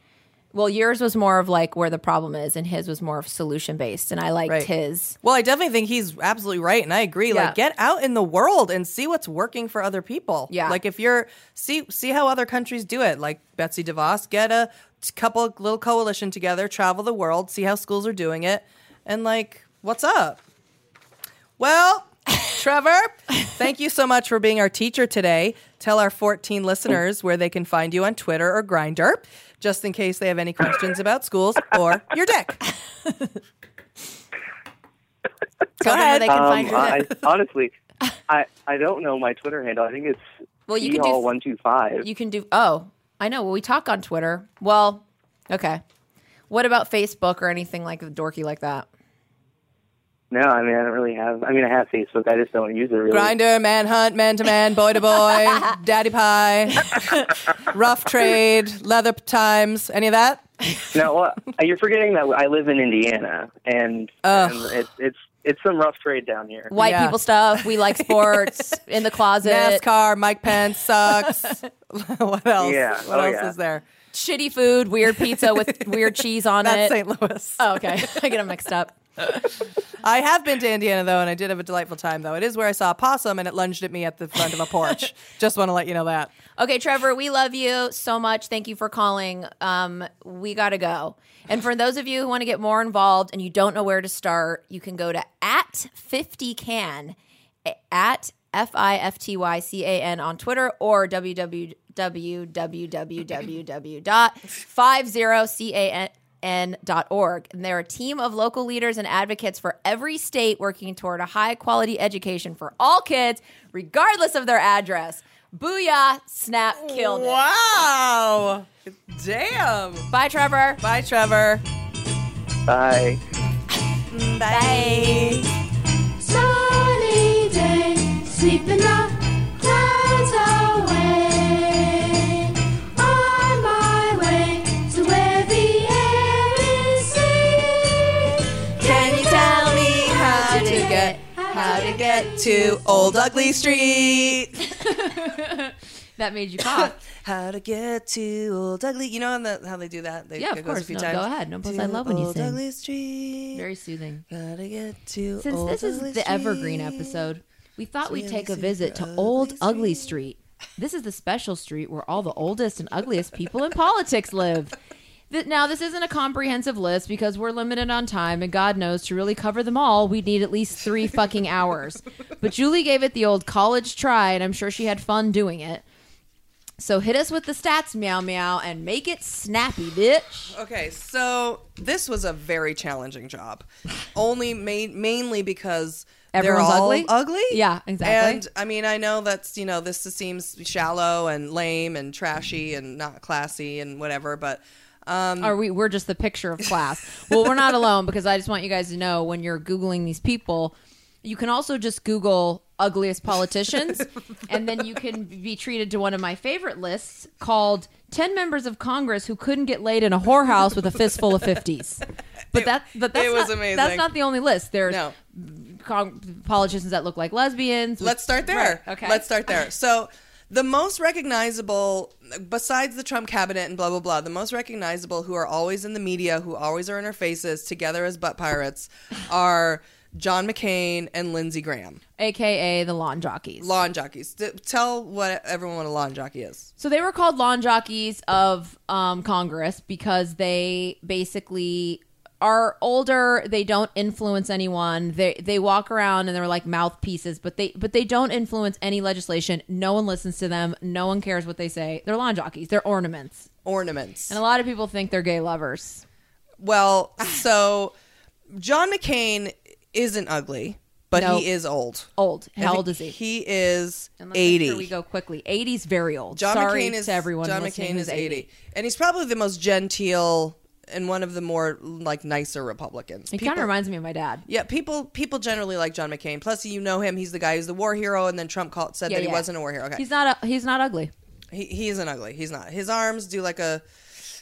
Well, yours was more of like where the problem is, and his was more of solution based. And I liked Right. his. Well, I definitely think he's absolutely right, and I agree. Yeah. Like, get out in the world and see what's working for other people. Yeah. like if you're see see how other countries do it. Like Betsy DeVos, get a couple little coalition together, travel the world, see how schools are doing it, and like, what's up? Well, Trevor, thank you so much for being our teacher today. Tell our 14 listeners where they can find you on Twitter or Grindr, just in case they have any questions about schools or your dick. [LAUGHS] Tell them where ahead. they can Um, find your I, honestly, I I don't know my Twitter handle. I think it's Well, you can do- one two five. You can do. Oh, I know. Well, we talk on Twitter. Well, okay. What about Facebook or anything like dorky like that? No, I mean I don't really have. I mean I have Facebook. I just don't use it really. Grindr, manhunt, man to man, boy to boy, [LAUGHS] daddy pie, rough trade, leather times, any of that? No, well, you're forgetting that I live in Indiana, and, and it's it's it's some rough trade down here. White Yeah. people stuff. We like [LAUGHS] sports in the closet. NASCAR, Mike Pence sucks. [LAUGHS] what else? Yeah. What Oh, else yeah. is there? Shitty food. Weird pizza with weird cheese on That's it. St. Louis. Oh, okay. I get them mixed up. I have been to Indiana though, and I did have a delightful time though. It is where I saw a possum, and it lunged at me at the front of a porch. [LAUGHS] Just want to let you know that. Okay, Trevor, we love you so much. Thank you for calling. Um, we got to go. And for those of you who want to get more involved and you don't know where to start, you can go to at 50can at F I F T Y C A N on Twitter or www.50can.org. And they're a team of local leaders and advocates for every state working toward a high quality education for all kids, regardless of their address. Booyah! Snap killed it. Wow. Damn. Bye, Trevor. Bye, Trevor. Bye. Bye. Sunny day, sweeping the how to Old Ugly Street? [LAUGHS] That made you cough. [LAUGHS] How to get to Old Ugly? You know how, the, how they do that? They, Yeah, of course. A few No, times. go ahead. No, plus I love when you Old sing. Ugly Street. Very soothing. How to get to Since Old this is Ugly the evergreen Street. episode, we thought we'd take a visit to Old Ugly Street. This is the special street where all the oldest and ugliest people in politics live. [LAUGHS] Th- Now, this isn't a comprehensive list because we're limited on time, and God knows to really cover them all, we'd need at least three [LAUGHS] fucking hours. But Julie gave it the old college try, and I'm sure she had fun doing it. So hit us with the stats, meow meow, and make it snappy, bitch. Okay, so this was a very challenging job. Only ma- mainly because Everyone's they're all ugly? ugly. Yeah, exactly. And I mean, I know that's you know this seems shallow and lame and trashy and not classy and whatever, but um, Are we? We're just the picture of class. well, we're not alone because I just want you guys to know when you're googling these people, you can also just Google ugliest politicians, [LAUGHS] and then you can be treated to one of my favorite lists called 10 members of Congress who couldn't get laid in a whorehouse with a fistful of 50s. But that but that's it was not, amazing. That's not the only list. There's No. con- politicians that look like lesbians. Let's start there. Right, okay. Let's start there. So the most recognizable, besides the Trump cabinet and blah blah blah, the most recognizable who are always in the media, who always are in our faces together as butt pirates, [SIGHS] are John McCain and Lindsey Graham, AKA the lawn jockeys. lawn jockeys. D- tell what everyone what a lawn jockey is. So they were called lawn jockeys of um, Congress because they basically are older. They don't influence anyone. They they walk around and they're like mouthpieces, but they but they don't influence any legislation. No one listens to them. No one cares what they say. They're lawn jockeys. They're ornaments. Ornaments. And a lot of people think they're gay lovers. Well, so John McCain isn't ugly, but Nope. he is old. Old. How old is he? He is And let's make eighty. sure we go quickly. 80's very old. John Sorry McCain is to everyone. John McCain is 80. and he's probably the most genteel and one of the more like nicer Republicans. He kind of reminds me of my dad. yeah, people people generally like John McCain. Plus, you know him; he's the guy who's the war hero, and then Trump called, said Yeah, that he yeah. wasn't a war hero. Okay, He's not. A, he's not ugly. he, he isn't ugly. He's not. His arms do like a,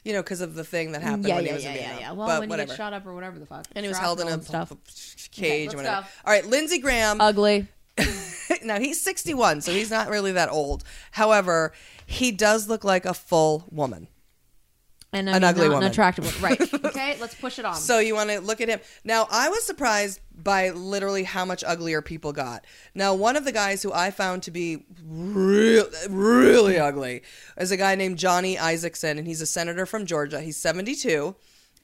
you know, because of the thing that happened yeah, when yeah, he was yeah, in yeah, Vietnam. yeah. Well, but when whatever. he gets shot up or whatever the fuck. and he was held in a stuff. cage let's or whatever. go. All right, Lindsey Graham. Ugly. [LAUGHS] now he's 61, so he's not really that old. However, he does look like a full woman. And An an ugly not woman. an attractive one. Right. [LAUGHS] Okay, let's push it on. So you want to look at him. Now, I was surprised by literally how much uglier people got. Now, one of the guys who I found to be real, really ugly is a guy named Johnny Isakson, and he's a senator from Georgia. He's 72,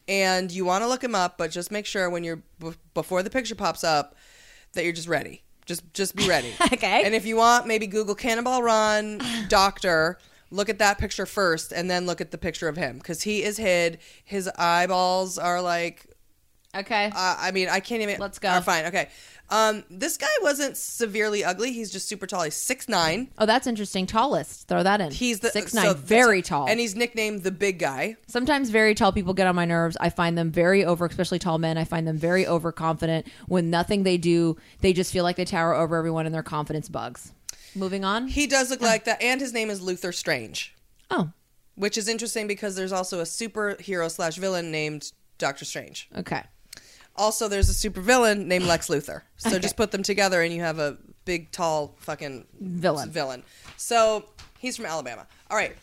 and you want to look him up, but just make sure when you're b- before the picture pops up that you're just ready. Just just be ready. [LAUGHS] Okay. And if you want, maybe Google Cannonball Run doctor. Look at that picture first, and then look at the picture of him because he is hid. His eyeballs are like okay. uh, I mean, I can't even. Let's go. Are fine. Okay. Um, this guy wasn't severely ugly. He's just super tall. He's six nine. oh, that's interesting. Tallest. Throw that in. He's the six so- nine. very tall. and he's nicknamed the Big Guy. Sometimes very tall people get on my nerves. I find them very over, especially tall men. I find them very overconfident. When nothing they do, they just feel like they tower over everyone, and their confidence bugs. Moving on. He does look like that, and his name is Luther Strange, Oh, which is interesting because there's also a superhero slash villain named Doctor Strange. okay. Also, there's a supervillain named Lex Luthor. So just put them together, and you have a big, tall, fucking Villain. Villain. So he's from Alabama. All right.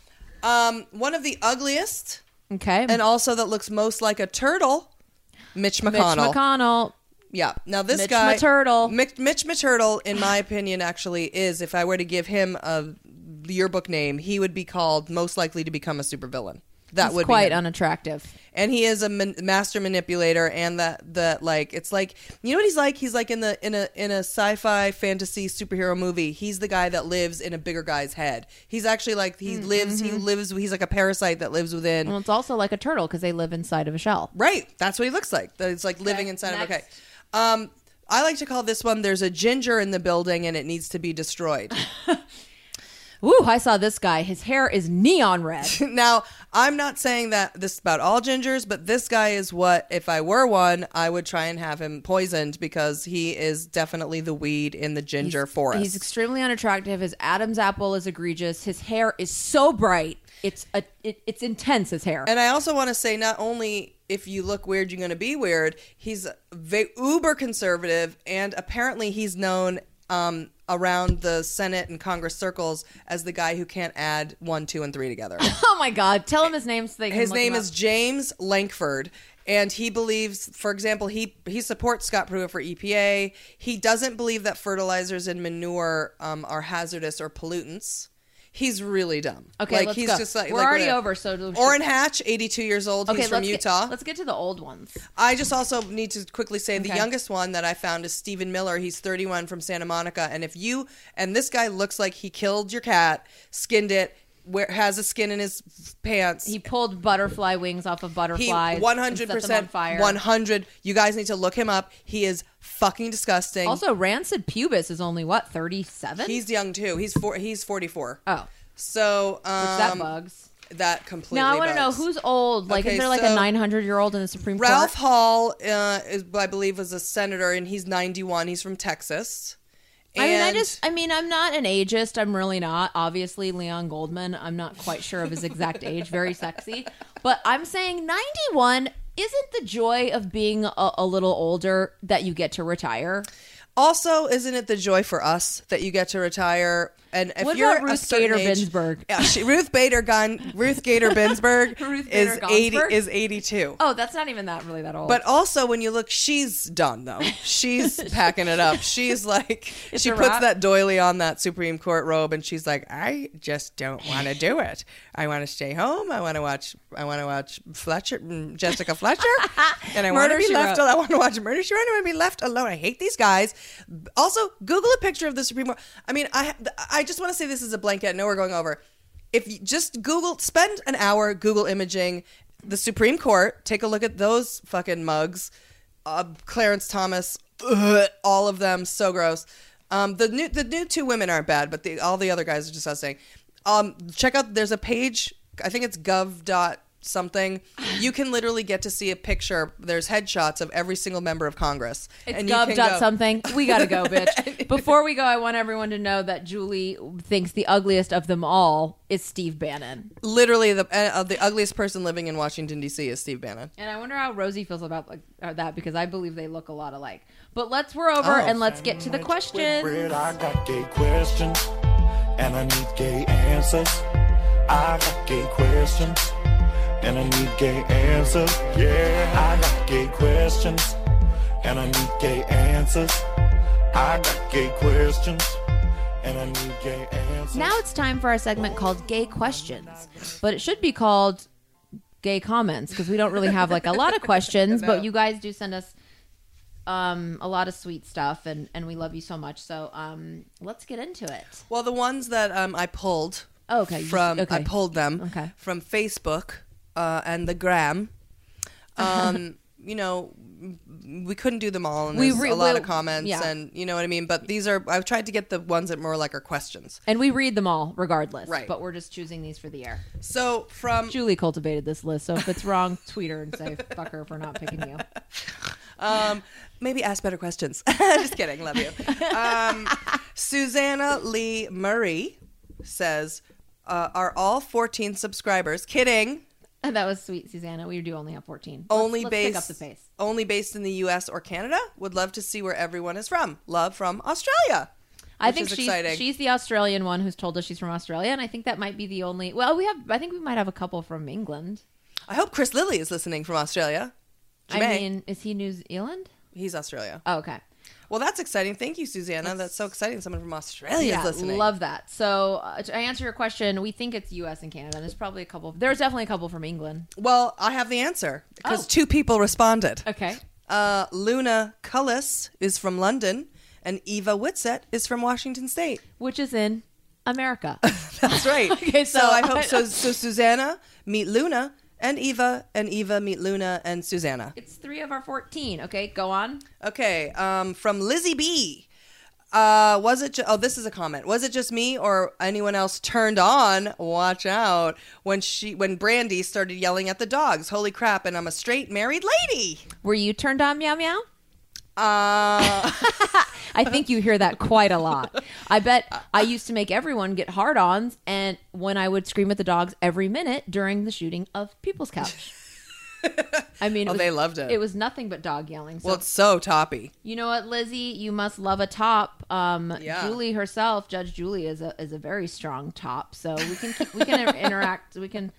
Um, one of the ugliest Okay. and also that looks most like a turtle, Mitch Mitch McConnell. McConnell. Yeah. Now this Mitch guy, Maturtle. Mitch, Mitch Maturtle, in my opinion, actually is. If I were to give him a yearbook name, he would be called most likely to become a supervillain. That He's would quite be him. unattractive. and he is a man- master manipulator, and that that like it's like you know what he's like. He's like in the in a in a sci-fi fantasy superhero movie. He's the guy that lives in a bigger guy's head. He's actually like he Mm, lives. mm-hmm. He lives. He's like a parasite that lives within. Well, it's also like a turtle because they live inside of a shell. Right. That's what he looks like. That it's like living inside of okay. Um I like to call this one there's a ginger in the building and it needs to be destroyed. [LAUGHS] Ooh, I saw this guy. His hair is neon red. [LAUGHS] now, I'm not saying that this is about all gingers, but this guy is what if I were one, I would try and have him poisoned because he is definitely the weed in the ginger forest. He's extremely unattractive. His Adam's apple is egregious. His hair is so bright. It's a it, it's intense. His hair. and I also want to say not only if you look weird, you're going to be weird. He's ve- uber conservative, and apparently he's known um, around the Senate and Congress circles as the guy who can't add one, two, and three together. [LAUGHS] oh my God! Tell him his name so they can His look name him is up. James Lankford, and he believes, for example, he he supports Scott Pruitt for EPA. He doesn't believe that fertilizers and manure um, are hazardous or pollutants. He's really dumb. Okay, like let's he's go. just like We're like already whatever. over, so Orrin Hatch, eighty-two years old. Okay, he's from Utah. Get, let's get to the old ones. I just also need to quickly say the youngest one that I found is Stephen Miller. He's 31 from Santa Monica. And if you, and this guy looks like he killed your cat, skinned it, where, has a skin in his pants. He pulled butterfly wings off of butterflies. one hundred set them on percent fire. one hundred. You guys need to look him up. He is fucking disgusting. Also, rancid pubis is only what thirty seven. he's young too. He's four. He's forty four. oh, So um, that bugs. That completely. Now I want to know who's old. Like, Okay, is there like so a nine hundred year old in the Supreme Ralph Court? Hall uh, is, I believe, was a senator, and he's ninety one. He's from Texas. I mean, I just, I mean, I'm not an ageist. I'm really not. Obviously, Leon Goldman, I'm not quite sure of his exact [LAUGHS] age. Very sexy. But I'm saying 91 isn't the joy of being a, a little older that you get to retire. Also, isn't it the joy for us that you get to retire? And if What you're about Ruth Gator age- Binsberg? Yeah, she, Ruth Bader Gun, Ruth Gator [LAUGHS] Binsberg Ruth is Bader eighty Gonsberg? is eighty two. Oh, that's not even that really that old. But also, when you look, she's done though. She's [LAUGHS] packing it up. She's like, It's she puts that doily on that Supreme Court robe, and she's like, I just don't want to do it. I want to stay home. I want to watch. I want to watch Fletcher, mm, Jessica Fletcher, [LAUGHS] and I want to be left. Wrote. I want to watch Murder She Wrote. I want to be left alone. I hate these guys. Also, Google a picture of the Supreme Court. I mean, I I just want to say this is a blanket. I know we're going over. If you just Google, spend an hour Google imaging the Supreme Court. Take a look at those fucking mugs. Uh, Clarence Thomas, ugh, all of them, so gross. Um, the new the new two women aren't bad, but the, all the other guys are just disgusting. Um, check out. There's a page. I think it's gov dot something. You can literally get to see a picture. There's headshots of every single member of Congress. It's and you gov can dot go- something. We gotta go, [LAUGHS] bitch. Before we go, I want everyone to know that Julie thinks the ugliest of them all is Steve Bannon. Literally, the uh, the ugliest person living in Washington D.C. is Steve Bannon. And I wonder how Rosie feels about like, uh, that because I believe they look a lot alike. But let's we're over Oh. and let's get to the questions. I got gay questions, and I need gay answers. I got gay questions, and I need gay answers. Yeah, I got gay questions, and I need gay answers. I got gay questions, and I need gay answers. Now it's time for our segment called Gay Questions, but it should be called Gay Comments because we don't really have like a lot of [LAUGHS] questions, but you guys do send us um a lot of sweet stuff and and we love you so much. So um let's get into it. Well, the ones that um, I pulled Oh, okay. from just- I pulled them Okay. from Facebook uh, and the Gram. Um, [LAUGHS] you know, we couldn't do them all, and We there's re- a lot of comments, yeah. and you know what I mean. But these are I've tried to get the ones that more like are questions. And we read them all regardless. Right. But we're just choosing these for the air. So from Julie cultivated this list, so if it's wrong, [LAUGHS] tweet her and say fuck her for not picking you. [LAUGHS] Um, maybe ask better questions. Just kidding. Love you. Um, Susanna Lee Murray says, uh, "Are all 14 subscribers kidding? [LAUGHS] That was sweet, Susanna. We do only have 14. Only let's, based let's pick up the pace. only based in the U.S. or Canada? Would love to see where everyone is from. Love from Australia. I think she's exciting. she's the Australian one who's told us she's from Australia, and I think that might be the only. Well, we have. I think we might have a couple from England. I hope Chris Lilly is listening from Australia. I mean, is he New Zealand? He's Australia. Oh, okay. Well, that's exciting. Thank you, Susanna. That's, so exciting. Someone from Australia is listening. love that. So uh, to answer your question, we think it's U.S. and Canada. There's probably a couple. There's definitely a couple from England. well, I have the answer because Oh. two people responded. Okay. Uh, Luna Cullis is from London, and Eva Whitsett is from Washington State. Which is in America. [LAUGHS] That's right. [LAUGHS] Okay, so, so- I hope so. So Susanna meet Luna, and Eva, and Eva meet Luna and Susanna. it's three of our 14. Okay, go on. Okay. Um, from Lizzie B. Uh, was it? Ju- oh, this is a comment. Was it just me or anyone else turned on? Watch out when she when Brandy started yelling at the dogs. Holy crap! And I'm a straight married lady. Were you turned on, meow meow? Uh, [LAUGHS] I think you hear that quite a lot. I bet I used to make everyone get hard ons, and when I would scream at the dogs every minute during the shooting of People's Couch. I mean, Oh, was- they loved it. It was nothing but dog yelling. So well, it's so toppy. you know what, Lizzie, you must love a top. Um, Yeah. Julie herself, Judge Julie, is a is a very strong top. So we can keep, we can [LAUGHS] interact. We can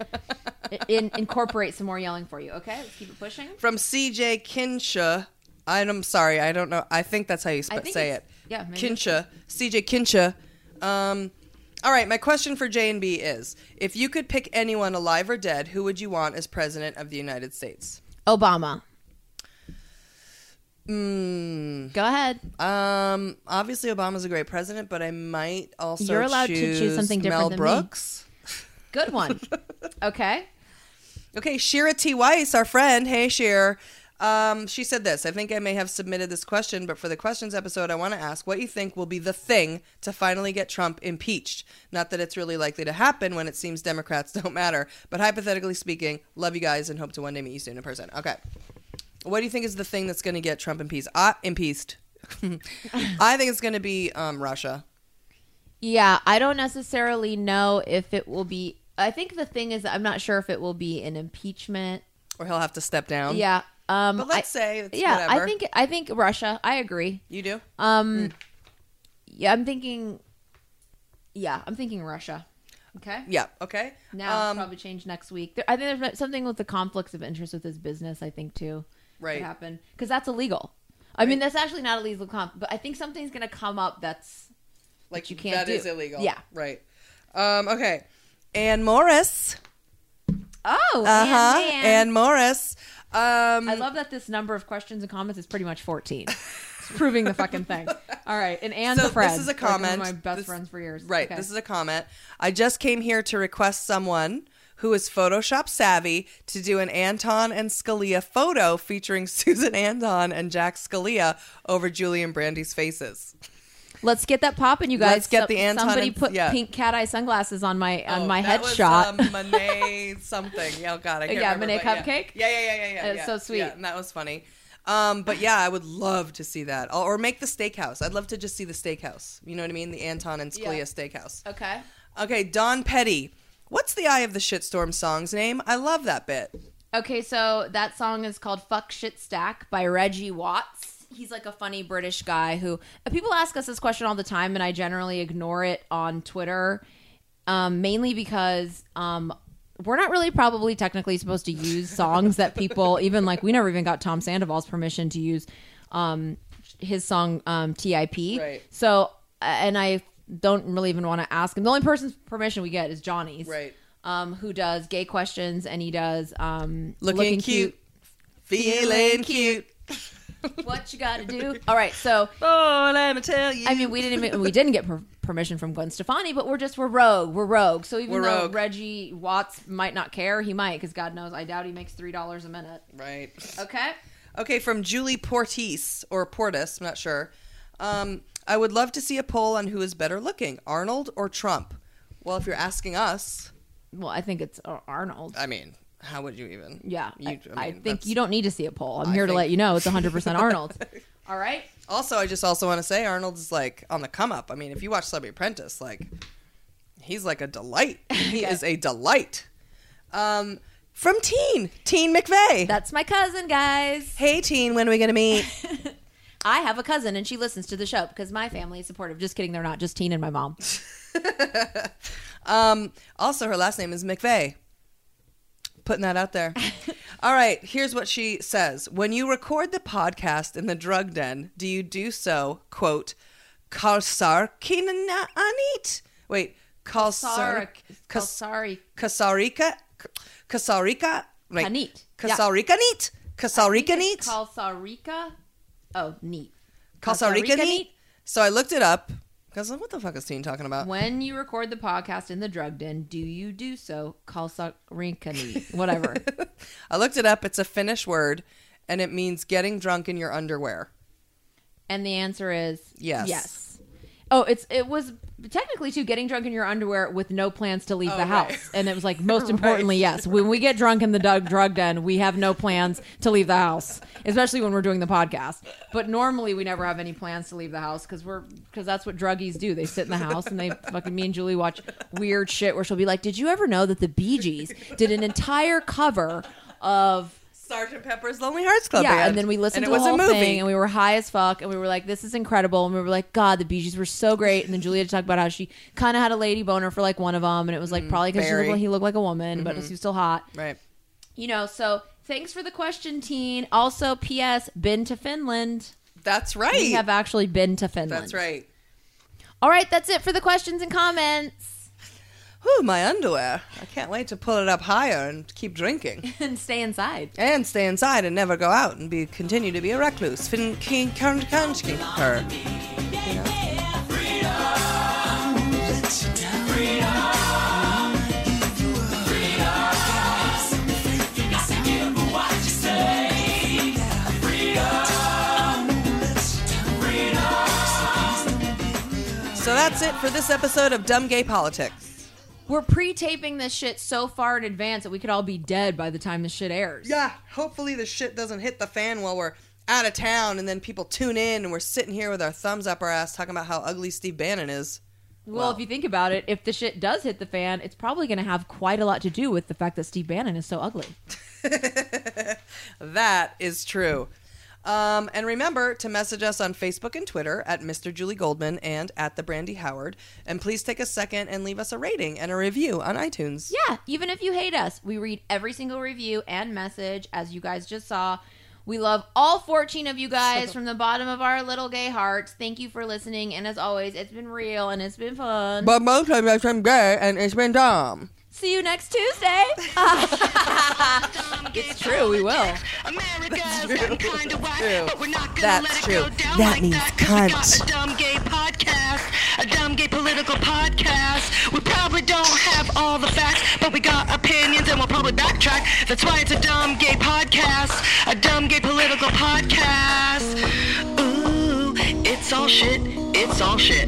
in, incorporate some more yelling for you. Okay, let's keep it pushing. From CJ Kinsha. I'm sorry, I don't know. I think that's how you I sp- think say it. yeah, maybe Kinsha. CJ Kinsha. Um, all right, my question for J and B is: If you could pick anyone, alive or dead, who would you want as president of the United States? Obama, Mm, go ahead. um, obviously, Obama's a great president, but I might also You're allowed to choose something different Mel than me. Brooks. Good one. [LAUGHS] Okay. Okay, Shira T. Weiss, our friend. Hey, Shira. Um, she said this. I think I may have submitted this question, but for the questions episode, I want to ask what you think will be the thing to finally get Trump impeached. Not that it's really likely to happen when it seems Democrats [LAUGHS] don't matter, but hypothetically speaking, love you guys and hope to one day meet you soon in person. Okay. What do you think is the thing that's going to get Trump impeached? Uh, impeached. [LAUGHS] I think it's going to be um, Russia. Yeah, I don't necessarily know if it will be. I think the thing is, I'm not sure if it will be an impeachment. Or he'll have to step down. Yeah. Um, But let's I- say it's yeah, whatever. I think I think Russia. I agree. You do? Um, yeah, I'm thinking. Yeah, I'm thinking Russia. Okay. Yeah. Okay. Now Um, probably change next week. There, I think there's something with the conflicts of interest with his business. I think too. Right. Happen because that's illegal. I mean, that's actually not illegal comp, but I think something's going to come up that's like you can't that do. is illegal. Yeah. Right. Um, okay. Anne Morris. oh, Uh huh. Anne Morris. Um, I love that this number of questions and comments is pretty much 14. It's proving the fucking thing. [LAUGHS] All right, and Anne's So a friend. this is a like one of comment. my best This- friends for years. Right. Okay. This is a comment. I just came here to request someone who is Photoshop savvy to do an Anton and Scalia photo featuring [LAUGHS] Susan Anton and Jack Scalia over Julie and Brandy's faces. Let's get that popping, you guys. Let's get the Anton Somebody and- put yeah. pink cat eye sunglasses on my on Oh, my that was, headshot. Um, Monet something. Oh God, I can't Yeah, remember, Monet yeah. cupcake? Yeah, yeah, yeah, yeah, yeah. It's yeah. so sweet. And that was funny. Um, but yeah, I would love to see that, or or make the steakhouse. I'd love to just see the steakhouse. You know what I mean? The Anton and Scalia steakhouse. okay. Okay, Don Petty. What's the Eye of the Shitstorm song's name? I love that bit. Okay, so that song is called "Fuck Shit Stack" by Reggie Watts. He's like a funny British guy who people ask us this question all the time, and I generally ignore it on Twitter, um, mainly because um, we're not really probably technically supposed to use songs that people [LAUGHS] even like. We never even got Tom Sandoval's permission to use um, his song um, "TIP." Right. So, uh, and I don't really even want to ask him. The only person's permission we get is Johnny's, Right. Um, who does gay questions and he does um, Looking, cute, feeling cute. [LAUGHS] what you got to do? All right, so Oh, let me tell you. I mean, we didn't even we didn't get per- permission from Gwen Stefani, but we're just we're rogue, we're rogue. So even We're though rogue. Reggie Watts might not care, he might because God knows I doubt he makes three dollars a minute. right. Okay, Okay, from Julie Portis or Portis, I'm not sure. Um, I would love to see a poll on who is better looking, Arnold or Trump. Well, if you're asking us, well I think it's Ar- Arnold. I mean, how would you even? yeah, you, I, I mean, think that's- you don't need to see a poll. I'm I here to let you know it's 100 [LAUGHS] percent Arnold. All right. Also, I just also want to say Arnold is like on the come up. I mean, if you watch Celebrity Apprentice, like he's like a delight. [LAUGHS] He is a delight. Um, from Teen, Teen McVeigh. That's my cousin, guys. hey, Teen, when are we gonna meet? [LAUGHS] I have a cousin and she listens to the show because my family is supportive. Just kidding, they're not. Just Teen and my mom. Um, also, her last name is McVeigh. Putting that out there. [LAUGHS] All right, here's what she says. When you record the podcast in the drug den, do you do so, quote, Kalsarkinanit? Wait, Kalsar... Sorry, Kasarika? Kasarika? Wait, Kanit. Yeah. Kasarikanit? Kasarikanit? Kalsarika. Oh, neat. Kasarikanit? So I looked it up. Because what the fuck is Teen talking about? When you record the podcast in the drug den, do you do so kalsarinkani? Whatever. [LAUGHS] I looked it up. It's a Finnish word, and it means getting drunk in your underwear. and the answer is Yes. Yes. Oh, it's it was technically too getting drunk in your underwear with no plans to leave Oh, the right. house, and it was like most [LAUGHS] importantly, yes. When we get drunk in the drug drug den, we have no plans to leave the house, especially when we're doing the podcast. But normally, we never have any plans to leave the house because we're because that's what druggies do. They sit in the house and they fucking me and Julie watch weird shit where she'll be like, "Did you ever know that the Bee Gees did an entire cover of?" Sergeant Pepper's Lonely Hearts Club yeah, Band. and then we listened and to it the was whole a movie. thing, and we were high as fuck, and we were like, "This is incredible," and we were like, "God, the Bee Gees were so great." And then Julia talked about how she kind of had a lady boner for like one of them, and it was like mm, probably because Barry. he looked like a woman, but he was mm-hmm. still hot, right. you know. So thanks for the question, teen. Also, P.S. Been to Finland. That's right. We have actually been to Finland. That's right. All right, that's it for the questions and comments. Whew, my underwear. I can't wait to pull it up higher and keep drinking. [LAUGHS] and stay inside. and stay inside and never go out and be continue to be a recluse. Fin king her. You know? So that's it for this episode of Dumb Gay Politics. We're pre-taping this shit so far in advance that we could all be dead by the time this shit airs. Yeah, hopefully the shit doesn't hit the fan while we're out of town, and then people tune in, and we're sitting here with our thumbs up our ass talking about how ugly Steve Bannon is. Well, if you think about it, if the shit does hit the fan, it's probably going to have quite a lot to do with the fact that Steve Bannon is so ugly. [LAUGHS] That is true. Um, and remember to message us on Facebook and Twitter at Mr. Julie Goldman and at the Brandy Howard. And please take a second and leave us a rating and a review on iTunes. Yeah, even if you hate us, we read every single review and message, as you guys just saw. We love all 14 of you guys from the bottom of our little gay hearts. Thank you for listening. And as always, it's been real and it's been fun. But most of us I'm gay and it's been dumb. See you next Tuesday. [LAUGHS] it's true, we will. America's true. gotten kind of whack, True. but we're not gonna That's let it true. go down That like means that 'cause we got cunt. a dumb gay podcast, a dumb gay political podcast. We probably don't have all the facts, but we got opinions and we'll probably backtrack. That's why it's a dumb gay podcast, a dumb gay political podcast. Ooh, it's all shit. It's all shit.